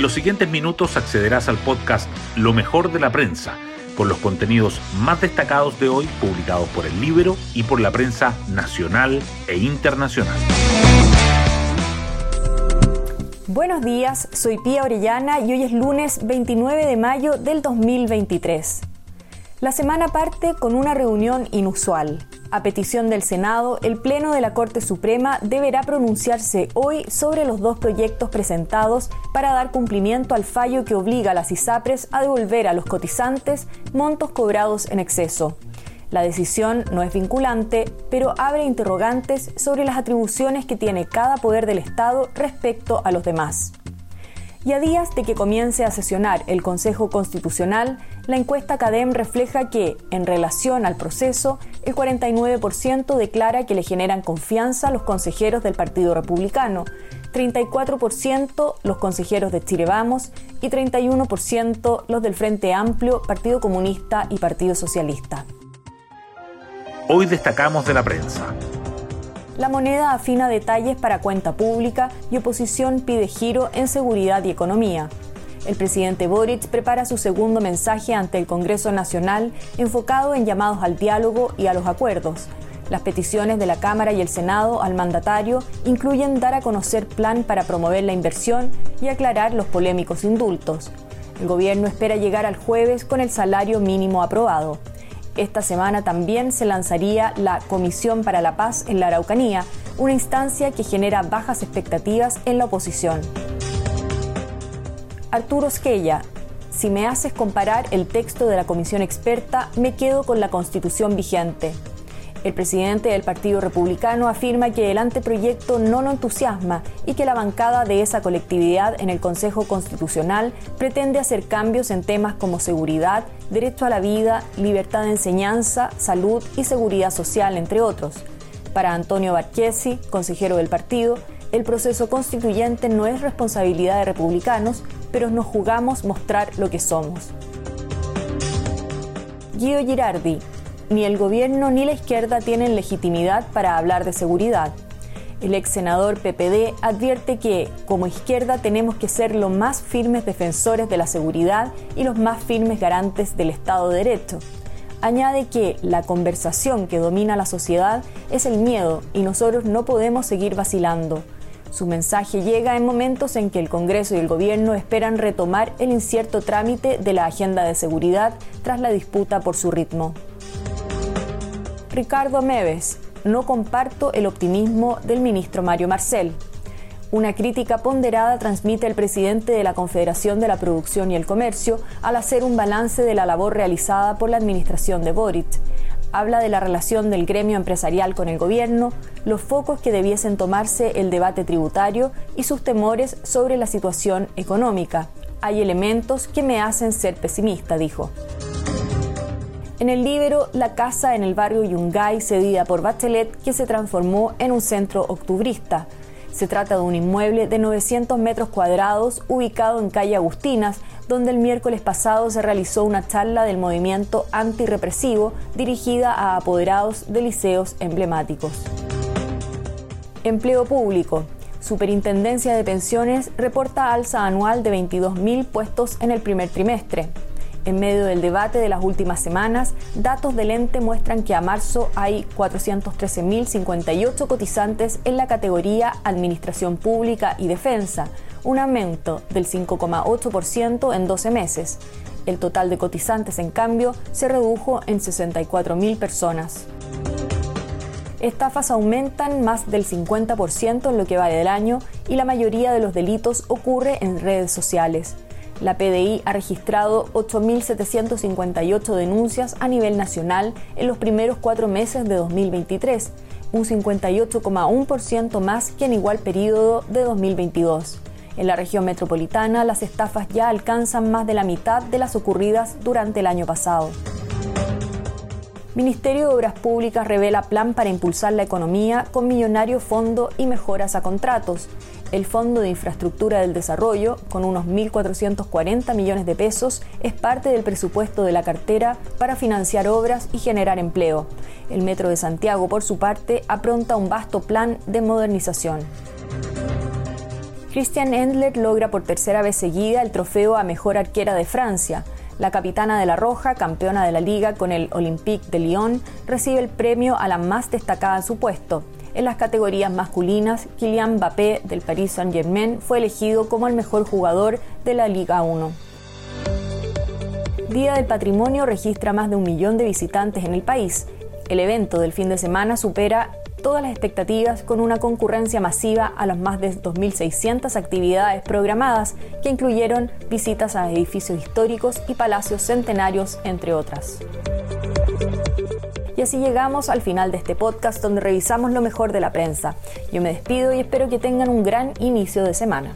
En los siguientes minutos accederás al podcast Lo mejor de la prensa, con los contenidos más destacados de hoy publicados por el libro y por la prensa nacional e internacional. Buenos días, soy Pía Orellana y hoy es lunes 29 de mayo del 2023. La semana parte con una reunión inusual. A petición del Senado, el Pleno de la Corte Suprema deberá pronunciarse hoy sobre los dos proyectos presentados para dar cumplimiento al fallo que obliga a las ISAPRES a devolver a los cotizantes montos cobrados en exceso. La decisión no es vinculante, pero abre interrogantes sobre las atribuciones que tiene cada poder del Estado respecto a los demás. Y a días de que comience a sesionar el Consejo Constitucional, la encuesta CADEM refleja que, en relación al proceso, el 49% declara que le generan confianza los consejeros del Partido Republicano, 34% los consejeros de Chile Vamos y 31% los del Frente Amplio, Partido Comunista y Partido Socialista. Hoy destacamos de la prensa. La moneda afina detalles para cuenta pública y oposición pide giro en seguridad y economía. El presidente Boric prepara su segundo mensaje ante el Congreso Nacional enfocado en llamados al diálogo y a los acuerdos. Las peticiones de la Cámara y el Senado al mandatario incluyen dar a conocer plan para promover la inversión y aclarar los polémicos indultos. El gobierno espera llegar al jueves con el salario mínimo aprobado. Esta semana también se lanzaría la Comisión para la Paz en la Araucanía, una instancia que genera bajas expectativas en la oposición. Arturo Esquella, si me haces comparar el texto de la comisión experta, me quedo con la constitución vigente. El presidente del Partido Republicano afirma que el anteproyecto no lo entusiasma y que la bancada de esa colectividad en el Consejo Constitucional pretende hacer cambios en temas como seguridad, derecho a la vida, libertad de enseñanza, salud y seguridad social, entre otros. Para Antonio Barchesi, consejero del partido, el proceso constituyente no es responsabilidad de republicanos, pero nos jugamos mostrar lo que somos. Guido Girardi, ni el gobierno ni la izquierda tienen legitimidad para hablar de seguridad. El ex senador PPD advierte que, como izquierda, tenemos que ser los más firmes defensores de la seguridad y los más firmes garantes del Estado de Derecho. Añade que la conversación que domina la sociedad es el miedo y nosotros no podemos seguir vacilando. Su mensaje llega en momentos en que el Congreso y el Gobierno esperan retomar el incierto trámite de la agenda de seguridad tras la disputa por su ritmo. Ricardo Meves, no comparto el optimismo del ministro Mario Marcel. Una crítica ponderada transmite el presidente de la Confederación de la Producción y el Comercio al hacer un balance de la labor realizada por la administración de Boric. Habla de la relación del gremio empresarial con el gobierno, los focos que debiesen tomarse el debate tributario y sus temores sobre la situación económica. Hay elementos que me hacen ser pesimista, dijo. En el Libero, la casa en el barrio Yungay, cedida por Bachelet, que se transformó en un centro octubrista. Se trata de un inmueble de 900 metros cuadrados ubicado en calle Agustinas, donde el miércoles pasado se realizó una charla del movimiento antirrepresivo dirigida a apoderados de liceos emblemáticos. Empleo público. Superintendencia de Pensiones reporta alza anual de 22.000 puestos en el primer trimestre. En medio del debate de las últimas semanas, datos del ente muestran que a marzo hay 413.058 cotizantes en la categoría Administración Pública y Defensa, un aumento del 5,8% en 12 meses. El total de cotizantes, en cambio, se redujo en 64.000 personas. Estafas aumentan más del 50% en lo que vale del año y la mayoría de los delitos ocurre en redes sociales. La PDI ha registrado 8.758 denuncias a nivel nacional en los primeros cuatro meses de 2023, un 58,1% más que en igual periodo de 2022. En la región metropolitana, las estafas ya alcanzan más de la mitad de las ocurridas durante el año pasado. Ministerio de Obras Públicas revela plan para impulsar la economía con millonario fondo y mejoras a contratos el Fondo de Infraestructura del Desarrollo, con unos 1.440 millones de pesos, es parte del presupuesto de la cartera para financiar obras y generar empleo. El Metro de Santiago, por su parte, apronta un vasto plan de modernización. Christian Endler logra por tercera vez seguida el trofeo a mejor arquera de Francia. La capitana de la Roja, campeona de la liga con el Olympique de Lyon, recibe el premio a la más destacada en su puesto. En las categorías masculinas, Kylian Mbappé del Paris Saint-Germain fue elegido como el mejor jugador de la Liga 1. Día del Patrimonio registra más de un millón de visitantes en el país. El evento del fin de semana supera todas las expectativas con una concurrencia masiva a las más de 2.600 actividades programadas que incluyeron visitas a edificios históricos y palacios centenarios, entre otras. Y así llegamos al final de este podcast donde revisamos lo mejor de la prensa. Yo me despido y espero que tengan un gran inicio de semana.